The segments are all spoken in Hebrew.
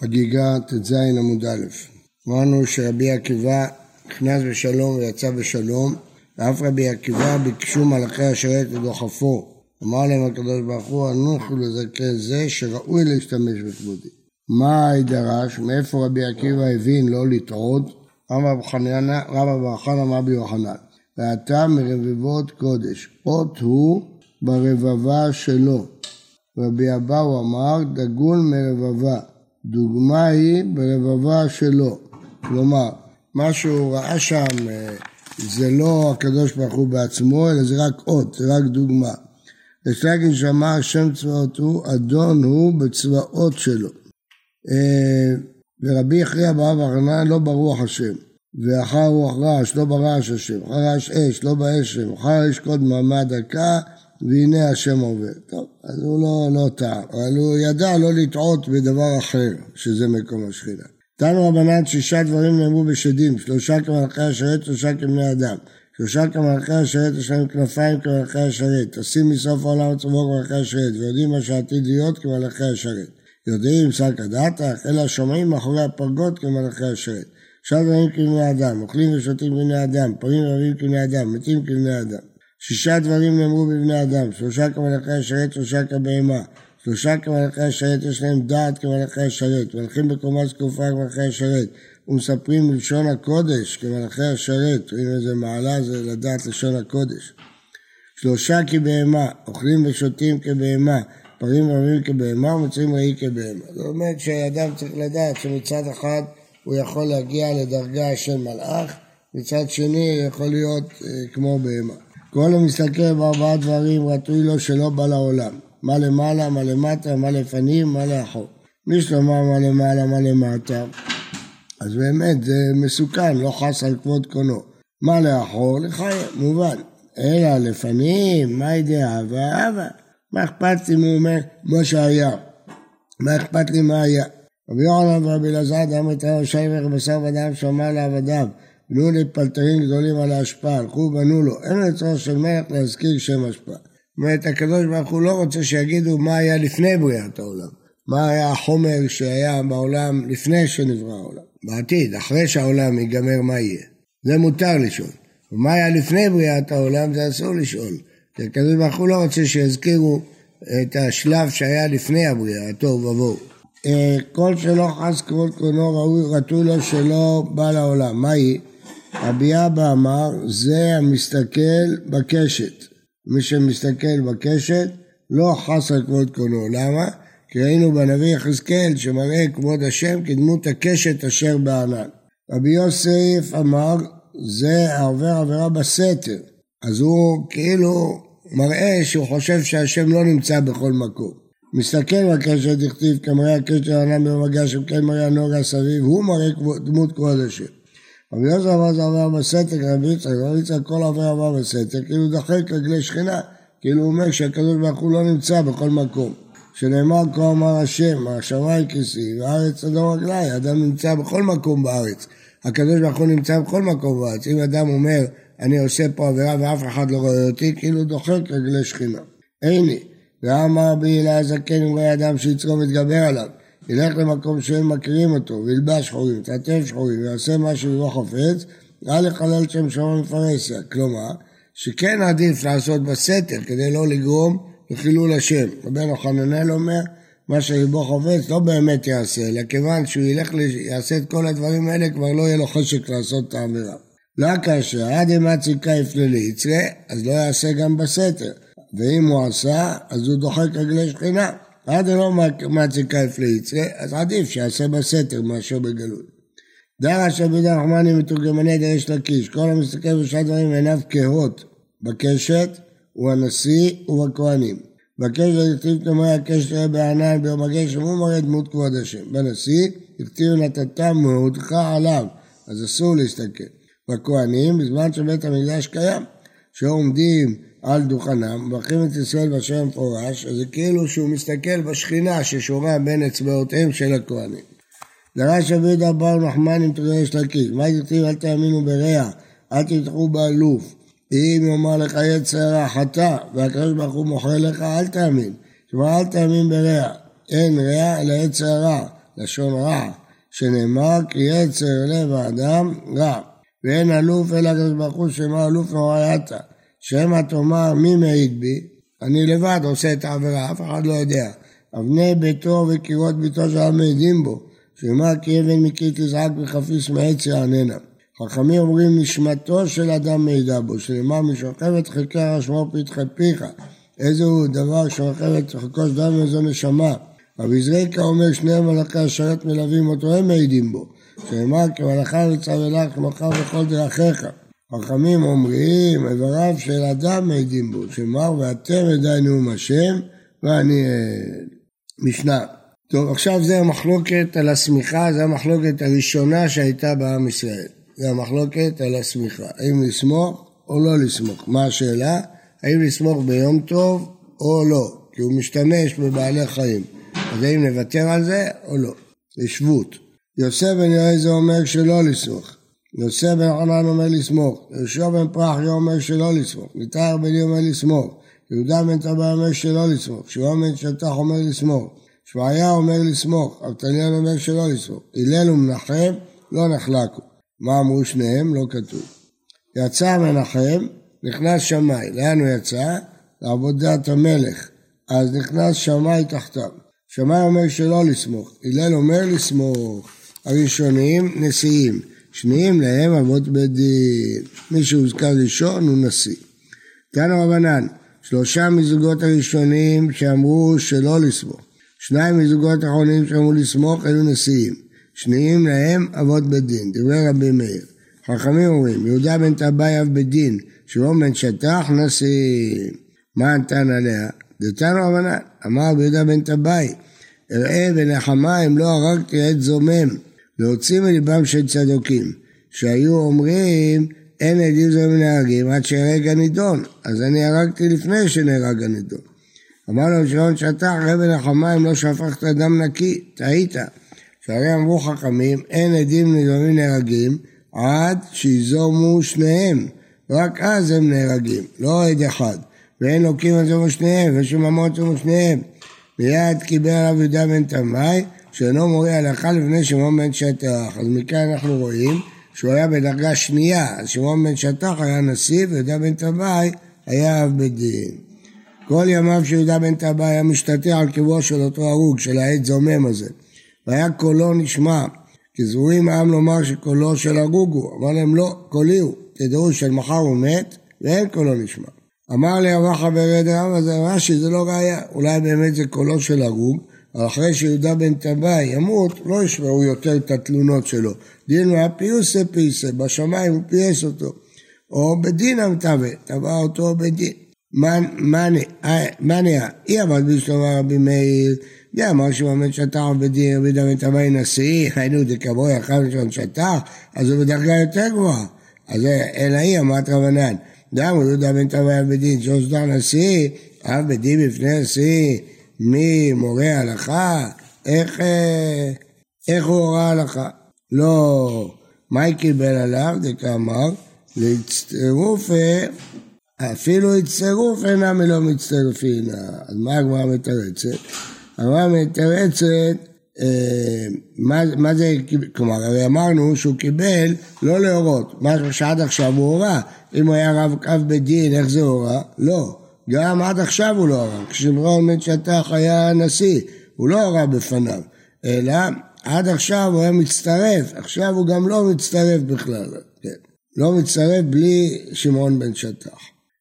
חגיגה ט"ז עמוד א'. אמרנו שרבי עקיבא נכנס בשלום ויצא בשלום, ואף רבי עקיבא ביקשו מלאכי השרת ודוחפו. אמר להם הקדוש ברוך הוא, הנוחו לזקן זה שראוי להשתמש בכבודי. מה דרש? מאיפה רבי עקיבא הבין לא לטעות? רבא בר חנא אמר ביוחנן. ואתה מרבבות קודש, אות הוא ברבבה שלו. רבי אבאו אמר, דגול מרבבה. דוגמה היא ברבבה שלו. כלומר, מה שהוא ראה שם אה, זה לא הקדוש ברוך הוא בעצמו, אלא זה רק אות, זה רק דוגמה. ושלגין שמע השם צבאות הוא, אדון הוא בצבאות שלו. אה, ורבי יכריע ברב החנן לא ברוח השם. ואחר רוח רעש, לא ברעש השם, אחר רעש אש, לא באש השם, אחר אש קוד מעמד דקה, והנה השם עובר. טוב, אז הוא לא, לא טעה, אבל הוא ידע לא לטעות בדבר אחר, שזה מקום השכינה. תנו רבנן שישה דברים נאמרו בשדים, שלושה כמלאכי השרת, שלושה כבני אדם. שלושה כמלאכי השרת יש להם כנפיים כמלאכי השרת, טסים מסוף העולם עצמו כמלאכי השרת, ויודעים מה שעתיד להיות כמלאכי השרת. יודעים שק הדעתך, אלא שומעים מאחורי הפרגות כמלאכי השרת. שלושה דברים כבני אדם, אוכלים ושותים כבני אדם, פרים רבים כבני אדם, מתים כבני אדם. שישה דברים נאמרו בבני אדם, שלושה כמלאכי השרת, שלושה כבהמה. שלושה כמלאכי השרת יש להם דעת כמלאכי השרת, מלכים בקומה זקופה כמלאכי השרת, ומספרים לשון הקודש כמלאכי השרת, רואים איזה מעלה זה לדעת לשון הקודש. שלושה כבהמה, אוכלים ושותים כבהמה, פרים רבים כבהמה ומצרים ראי כבהמה. זאת אומרת שאדם צריך לדעת שמצד אחד הוא יכול להגיע לדרגה של מלאך, מצד שני יכול להיות אה, כמו בהמה. כל המסתכל בארבעה דברים רצוי לו שלא בא לעולם. מה למעלה, מה למטה, מה לפנים, מה לאחור. מי שלומר מה למעלה, מה למטה, אז באמת זה מסוכן, לא חס על כבוד קונו. מה לאחור? לחיים, מובן. אלא לפנים, מה ידי אהבה? אהבה. מה אכפת לי, הוא אומר, מה שהיה. מה אכפת לי מה היה? רבי יוחנן ורבי אלעזר דם את ראשי בשר ודם שאמר לעבדיו בנו לי גדולים על ההשפעה, הלכו ובנו לו. אין רצון של מלך להזכיר שם השפעה. זאת אומרת, הקדוש ברוך הוא לא רוצה שיגידו מה היה לפני בריאת העולם. מה היה החומר שהיה בעולם לפני שנברא העולם. בעתיד, אחרי שהעולם ייגמר, מה יהיה? זה מותר לשאול. ומה היה לפני בריאת העולם, זה אסור לשאול. כי הקדוש ברוך הוא לא רוצה שיזכירו את השלב שהיה לפני הבריאה, התוהו ובוהו. אה, כל שלא חס כבוד קרונו ראוי, רטוי לו שלא בא לעולם. מה היא? רבי אבא אמר, זה המסתכל בקשת. מי שמסתכל בקשת לא חס על כבוד קונו. למה? כי ראינו בנביא יחזקאל שמראה כבוד השם כדמות הקשת אשר בענן. רבי יוסף אמר, זה העובר עבירה בסתר. אז הוא כאילו מראה שהוא חושב שהשם לא נמצא בכל מקום. מסתכל בקשת, דכתיב כמראה הקשת הענן במגע שם כן מראה נוגה סביב, הוא מראה דמות כבוד השם. רבי יוסף אמר זה עבר בסתר, רבי יצחק, רבי יצחק כל עבר עבר בסתר, כאילו דחק רגלי שכינה, כאילו הוא אומר שהקדוש ברוך הוא לא נמצא בכל מקום. שנאמר כה אמר השם, השמיים כיסי, והארץ אדום רגלי, אדם נמצא בכל מקום בארץ. הקדוש ברוך הוא נמצא בכל מקום בארץ. אם אדם אומר, אני עושה פה עבירה ואף אחד לא רואה אותי, כאילו דוחק רגלי שכינה. איני, ואמר בי אלי הזקן אם רואה אדם שיצרו מתגבר עליו. ילך למקום שאין מכירים אותו, וילבש שחורים, תעטף שחורים, ויעשה משהו לא חפץ, אל לחלל שם שמיים מפרסיה. כלומר, שכן עדיף לעשות בסתר כדי לא לגרום לחילול השם. רבנו חננאל אומר, מה שריבו חופץ לא באמת יעשה, אלא כיוון שהוא ילך, יעשה את כל הדברים האלה, כבר לא יהיה לו חשק לעשות את האמירה. לא כאשר עד אימצי קייף לליצרה, אז לא יעשה גם בסתר. ואם הוא עשה, אז הוא דוחק רגלי שכינה. עד לא מצי קייף ליצרה, אז עדיף שיעשה בסתר מאשר בגלוי. דרש רבי נחמני מתורגמני דרש לקיש, כל המסתכל בשעת דברים עיניו כהות בקשת הוא הנשיא ובכהנים. בקשת הכתיב כמרי הקשת ראה בענן ביום הגשם הוא מראה דמות כבוד השם. בנשיא הכתיב נתתה מהותך עליו, אז אסור להסתכל. בכהנים בזמן שבית המקדש קיים, שעומדים על דוכנם, מברכים את ישראל בשם מפורש, אז זה כאילו שהוא מסתכל בשכינה ששורה בין אצבעותיהם של הכהנים. דרש רבי יהודה בר נחמן עם תראה יש לקיש, מה תכתיב אל תאמינו ברע, אל תתחו באלוף, אם יאמר לך יצר חטא, והקדוש ברוך הוא מוכר לך, אל תאמין. כלומר, אל תאמין ברע. אין רע אלא יצר רע. לשון רע, שנאמר כי יצר לב האדם רע, ואין אלוף אלא הקדוש ברוך הוא שמה אלוף נוראייתא, שמא תאמר מי מעיד בי, אני לבד עושה את העבירה, אף אחד לא יודע. אבני ביתו וקירות ביתו של מעידים בו, שאמר כי אבן מקיא תזעק וחפיס מעץ יעננה. חכמים אומרים נשמתו של אדם מעידה בו, שנאמר משוכב את חלקי הרשמו פתחי פיך. איזה הוא דבר שוכב את חלקו של אדם ואיזו נשמה. רבי זריקה אומר שני מלאכי השרת מלווים אותו, הם מעידים בו. שנאמר כי מלאכה וצווה לך מלאכה בכל דרכיך. חכמים אומרים, איבריו של אדם מעידים בו, שאמר ואתם ידעי נאום השם ואני אה, משנה. טוב, עכשיו זה המחלוקת על השמיכה, זה המחלוקת הראשונה שהייתה בעם ישראל. זה המחלוקת על השמיכה, האם לסמוך או לא לסמוך. מה השאלה? האם לסמוך ביום טוב או לא, כי הוא משתמש בבעלי חיים. אז האם נוותר על זה או לא? זה שבות. יוסף בן יועזר אומר שלא לסמוך. יוסף בן חנן אומר לסמוך. יהושע בן פרחיה אומר שלא לסמוך. ניתאי בני אומר לסמוך. יהודה בן טבע אומר שלא לסמוך. שמעון בן שטח אומר לסמוך. שמעיה אומר לסמוך. אבטליון אומר שלא לסמוך. הלל ומנחם לא נחלקו. מה אמרו שניהם? לא כתוב. יצא מנחם, נכנס שמאי. לאן הוא יצא? לעבודת המלך. אז נכנס שמאי תחתיו. שמאי אומר שלא לסמוך. הלל אומר לסמוך. הראשונים נשיאים. שניים להם אבות בית דין. מי שהוזכר ראשון הוא נשיא. כאן רבנן, שלושה מזוגות הראשונים שאמרו שלא לסמוך. שניים מזוגות האחרונים שאמרו לסמוך היו נשיאים. שניים להם אבות בית דין, דברי רבי מאיר. חכמים אומרים, יהודה בן טבעי אב בית דין, שמעון בן שטח נשיא. מה נתן עליה? דתנו רבנן, אמר ביהודה בן טבעי, אראה ונחמה אם לא הרגתי עת זומם, להוציא מליבם של צדוקים, שהיו אומרים אין עדים זו מנהרגים עד שיהרג הנידון, אז אני הרגתי לפני שנהרג הנידון. אמר לו שמעון שטח רבי נחמה אם לא שפכת דם נקי, טעית. שהרי אמרו חכמים, אין עדים נידונים נהרגים עד שיזומו שניהם, רק אז הם נהרגים, לא עד אחד. ואין לוקים על זומו שניהם, ושוממות זומו שניהם. מיד קיבל עליו יהודה בן תמאי, שאינו מורה הלכה לפני שמעון בן שטח. אז מכאן אנחנו רואים שהוא היה בדרגה שנייה, אז שמעון בן שטח היה נשיא ויהודה בן טבעי היה אב בית דין. כל ימיו של יהודה בן טבעי היה משתתע על קברו של אותו הרוג, של העד זומם הזה. והיה קולו נשמע, כי זרועים העם לומר שקולו של הרוג הוא, אמר להם לא, קולי הוא, תדעו של מחר הוא מת ואין קולו נשמע. אמר לי אבא חברי דרם, אז רש"י זה לא ראיה, אולי באמת זה קולו של הרוג, אבל אחרי שיהודה בן טבעי ימות, לא ישמעו יותר את התלונות שלו. דין מה פיוסה פיוסה, בשמיים הוא פייס אותו. או בדין המתווה, תבע אותו בדין. מה נהיה? אי עבד בשלמה רבי מאיר, זה אמר עומד שטח בדין רבי דוד טבעי נשיא, היינו דקבוי אחר ראשון שטח, אז הוא בדרגה יותר גבוהה. אז אלא היא אמרת רבנן. גם יהודה בן טבעי בדין, שהוסדר נשיא, אב בדין בפני נשיא. מי מורה הלכה? איך, אה, איך הוא הורה הלכה? לא, מה קיבל עליו? דקאמר, להצטרוף, אפילו הצטרוף אינם מלא מצטרפין. אז מה הגמרא מתרצת? הגמרא מתרצת, אה, מה, מה זה, כלומר, הרי אמרנו שהוא קיבל לא להורות, מה שעד עכשיו הוא הורה. אם הוא היה רב קו בדין, איך זה הורה? לא. גם עד עכשיו הוא לא הרע, כששמרון בן שטח היה נשיא, הוא לא הרע בפניו, אלא עד עכשיו הוא היה מצטרף, עכשיו הוא גם לא מצטרף בכלל, כן. לא מצטרף בלי שמעון בן שטח.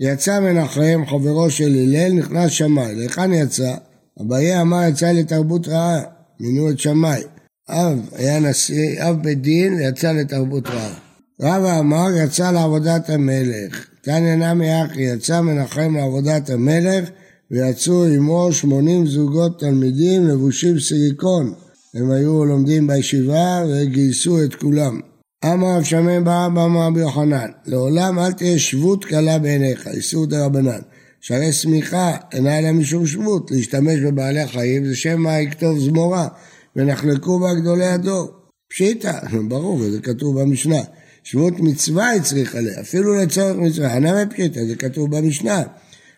יצא מנחם, חברו של הלל, נכנס שמאי. להיכן יצא? אביי אמר יצא לתרבות רעה, מינו את שמאי. אב היה נשיא, אב בית דין, יצא לתרבות רעה. רבא אמר יצא לעבודת המלך. תניא נמי אחי יצא מנחם לעבודת המלך ויצאו עמו שמונים זוגות תלמידים לבושים סיליקון. הם היו לומדים בישיבה וגייסו את כולם. אמר רב שמעון באבא אמר רבי יוחנן לעולם אל תהיה שבות קלה בעיניך, איסור דה רבנן. שהרי שמיכה אינה אלא משום שבות, להשתמש בבעלי חיים זה שם מה יכתוב זמורה ונחלקו בה גדולי הדור. פשיטא, ברור, וזה כתוב במשנה. שבות מצווה הצריך עליה, אפילו לצורך מצווה, הנמי פשיטא, זה כתוב במשנה.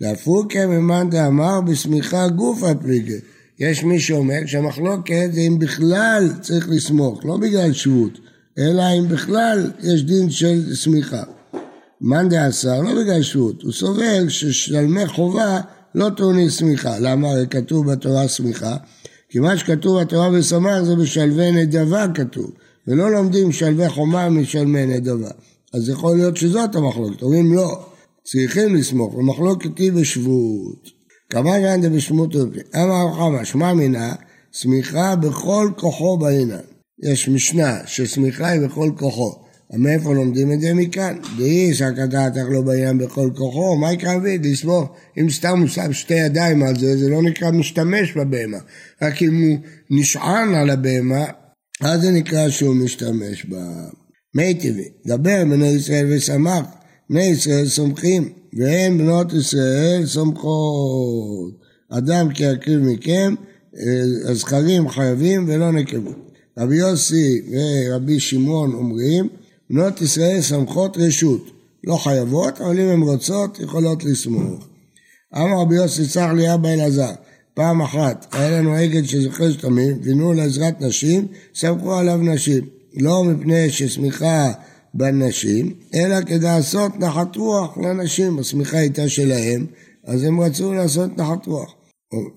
להפוקה ממאן דאמר בשמיכה גופה פליגה, יש מי שאומר שהמחלוקת זה אם בכלל צריך לסמוך, לא בגלל שבות, אלא אם בכלל יש דין של סמיכה. מאן דעשר, לא בגלל שבות, הוא סובר ששלמי חובה לא טעונים סמיכה. למה? הרי כתוב בתורה סמיכה, כי מה שכתוב בתורה ושמח זה בשלבי נדבה כתוב, ולא לומדים שלבי חומה משלמי נדבה. אז יכול להיות שזאת המחלוקת, אומרים לא, צריכים לסמוך, ומחלוקת היא בשבות. כמה גן דבשמות רבי, אמר חמא, שמע מינה, סמיכה בכל כוחו בעינן. יש משנה שסמיכה היא בכל כוחו. מאיפה לומדים את זה מכאן? דאי שהקדעת לא בעניין בכל כוחו, מה יקרא אביד? לסמוך, אם סתם הוא שם שתי ידיים על זה, זה לא נקרא משתמש בבהמה. רק אם הוא נשען על הבהמה, אז זה נקרא שהוא משתמש בה. מי טבעי, דבר בני ישראל ושמח, בני ישראל סומכים, והן בנות ישראל סומכות. אדם כי יקריב מכם, אה, הזכרים חייבים ולא נקבות. רבי יוסי ורבי שמעון אומרים, בנות ישראל סמכות רשות, לא חייבות, אבל אם הן רוצות, יכולות לסמוך. אמר רבי יוסי צח לי אבא אלעזר, פעם אחת היה לנו עגל שזוכר שתמים, וינו לעזרת נשים, סמכו עליו נשים. לא מפני ששמיכה בנשים, אלא כדי לעשות נחת רוח לנשים. השמיכה הייתה שלהם, אז הם רצו לעשות נחת רוח.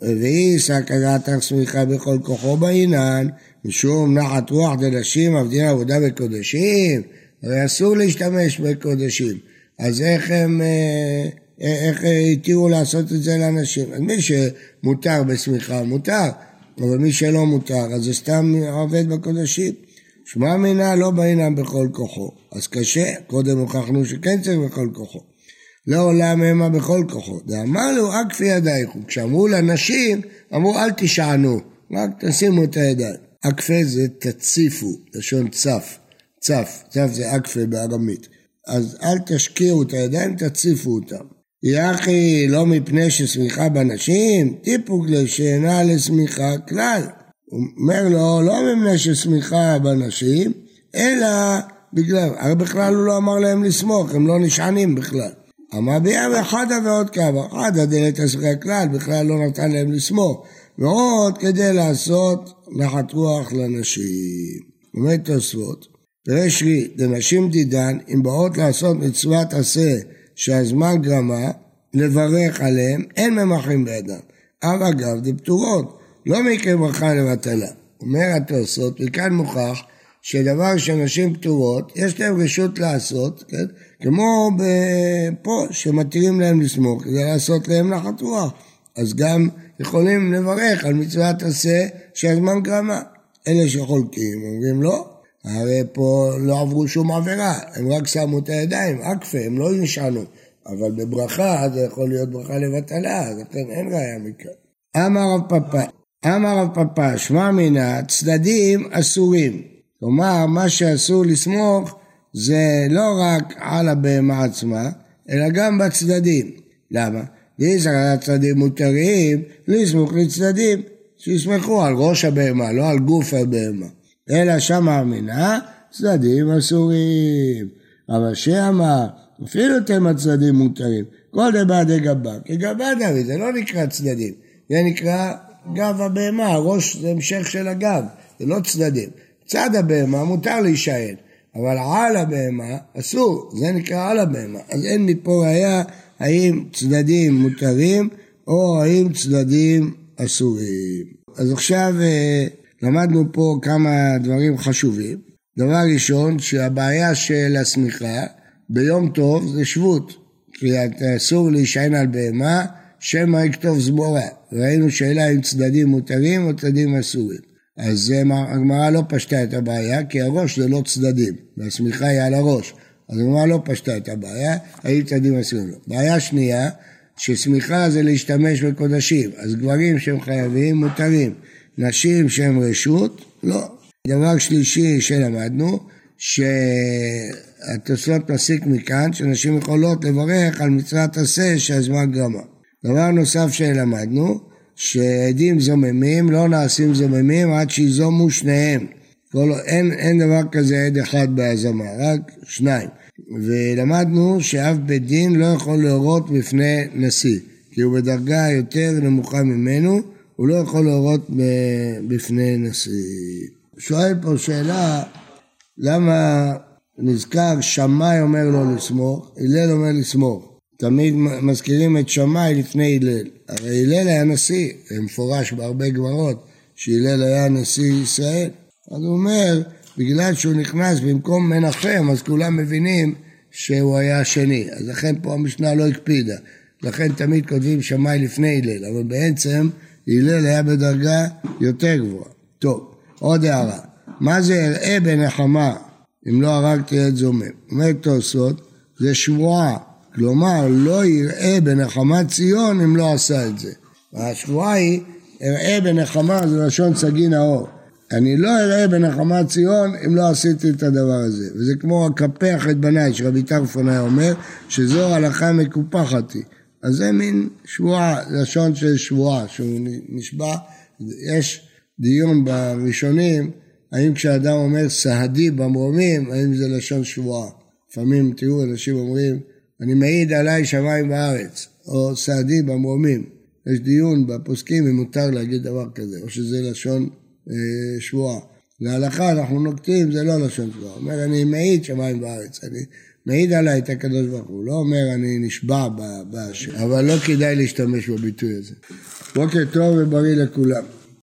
והיא סכנת השמיכה בכל כוחו בעינן, משום נחת רוח לנשים עבדים עבודה בקודשים, הרי אסור להשתמש בקודשים. אז איך הם, אה, איך התירו לעשות את זה לאנשים? אז מי שמותר בשמיכה מותר, אבל מי שלא מותר אז זה סתם עובד בקודשים. שמע מינה לא בעינם בכל כוחו. אז קשה, קודם הוכחנו שכן צריך בכל כוחו. לעולם המה בכל כוחו. ואמר לו, רק כפי ידייך. כשאמרו לנשים, אמרו אל תשענו, רק תשימו את הידיים. אקפה זה תציפו, לשון צף. צף, צף זה אקפה בארמית. אז אל תשקיעו את הידיים, תציפו אותם. יחי לא מפני ששמיכה בנשים, טיפוק לשאינה לשמיכה כלל. הוא אומר לו, לא מפני ששמיכה בנשים, אלא בגלל, הרי בכלל הוא לא אמר להם לסמוך, הם לא נשענים בכלל. אמר ביום אחד ועוד כמה, אחד הדלת השמיכה כלל, בכלל לא נתן להם לסמוך, ועוד כדי לעשות נחת רוח לנשים. אומר תוספות, לי, לנשים דידן, אם באות לעשות מצוות עשה שהזמן גרמה, לברך עליהם, אין ממחים בידם. אבל אגב, זה פטורות, לא מקרה ברכה לבטלה. אומר התוספות, וכאן מוכח שדבר שנשים פטורות, יש להם רשות לעשות, כן? כמו פה, שמתירים להם לסמוך כדי לעשות להם נחת רוח. אז גם יכולים לברך על מצוות עשה שהזמן גרמה. אלה שחולקים אומרים לא, הרי פה לא עברו שום עבירה, הם רק שמו את הידיים, אקפה, הם לא נשענו. אבל בברכה זה יכול להיות ברכה לבטלה, לכן אין ראיה מכאן. אמר רב פפא, אמר רב פפא, שמע מינה, צדדים אסורים. כלומר, מה שאסור לסמוך זה לא רק על הבהמה עצמה, אלא גם בצדדים. למה? דיסק על הצדדים מותרים, לסמוך לצדדים, שיסמכו על ראש הבהמה, לא על גוף הבהמה. אלא שמה אמינה, צדדים אסורים. אבל שאמר, אפילו אתם הצדדים מותרים, כל דבא דגבה, כגבה דוד, זה לא נקרא צדדים, זה נקרא גב הבהמה, הראש זה המשך של הגב, זה לא צדדים. צד הבהמה מותר להישען, אבל על הבהמה אסור, זה נקרא על הבהמה. אז אין מפה ראיה האם צדדים מותרים או האם צדדים אסורים. אז עכשיו אה, למדנו פה כמה דברים חשובים. דבר ראשון, שהבעיה של השמיכה ביום טוב זה שבות, כי אסור להישען על בהמה, שמא יכתוב זמורה. ראינו שאלה אם צדדים מותרים או צדדים אסורים. אז הגמרא לא פשטה את הבעיה, כי הראש זה לא צדדים, והשמיכה היא על הראש. אז הגמרא לא פשטה את הבעיה, האם צדדים אסורים לא. בעיה שנייה, ששמיכה זה להשתמש בקודשים, אז גברים שהם חייבים מותרים, נשים שהם רשות, לא. דבר שלישי שלמדנו, שהתוספות מסיק מכאן שנשים יכולות לברך על מצוות עשה שהזמן גרמה. דבר נוסף שלמדנו, שעדים זוממים לא נעשים זוממים עד שיזומו שניהם. כל, אין, אין דבר כזה עד אחד בהזמה, רק שניים. ולמדנו שאף בית דין לא יכול להורות בפני נשיא, כי הוא בדרגה יותר נמוכה ממנו, הוא לא יכול להורות בפני נשיא. שואל פה שאלה, למה נזכר שמאי אומר לו לסמוך, הלל אומר לסמוך. תמיד מזכירים את שמאי לפני הלל. הרי הלל היה נשיא, זה מפורש בהרבה גמרות שהלל היה נשיא ישראל. אז הוא אומר, בגלל שהוא נכנס במקום מנחם, אז כולם מבינים שהוא היה שני. אז לכן פה המשנה לא הקפידה. לכן תמיד כותבים שמאי לפני הלל, אבל בעצם הלל היה בדרגה יותר גבוהה. טוב, עוד הערה. מה זה אראה בנחמה אם לא הרגתי את זומם? אומר תוספות, זה שבועה. כלומר, לא יראה בנחמת ציון אם לא עשה את זה. השבועה היא, אראה בנחמה זה לשון סגי נאור. אני לא אראה בנחמת ציון אם לא עשיתי את הדבר הזה. וזה כמו הקפח את בניי, שרבי טרפון אומר, שזו הלכה מקופחת היא. אז זה מין שבועה, לשון של שבועה, שהוא נשבע. יש דיון בראשונים, האם כשאדם אומר סהדי במרומים, האם זה לשון שבועה. לפעמים תראו אנשים אומרים, אני מעיד עליי שמיים וארץ, או סהדי במרומים. יש דיון בפוסקים אם מותר להגיד דבר כזה, או שזה לשון אה, שבועה. להלכה אנחנו נוקטים, זה לא לשון שבועה. אומר, אני מעיד שמיים וארץ, אני מעיד עליי את הקדוש ברוך הוא, לא אומר אני נשבע בהשם, אבל לא כדאי להשתמש בביטוי הזה. בוקר טוב ובריא לכולם.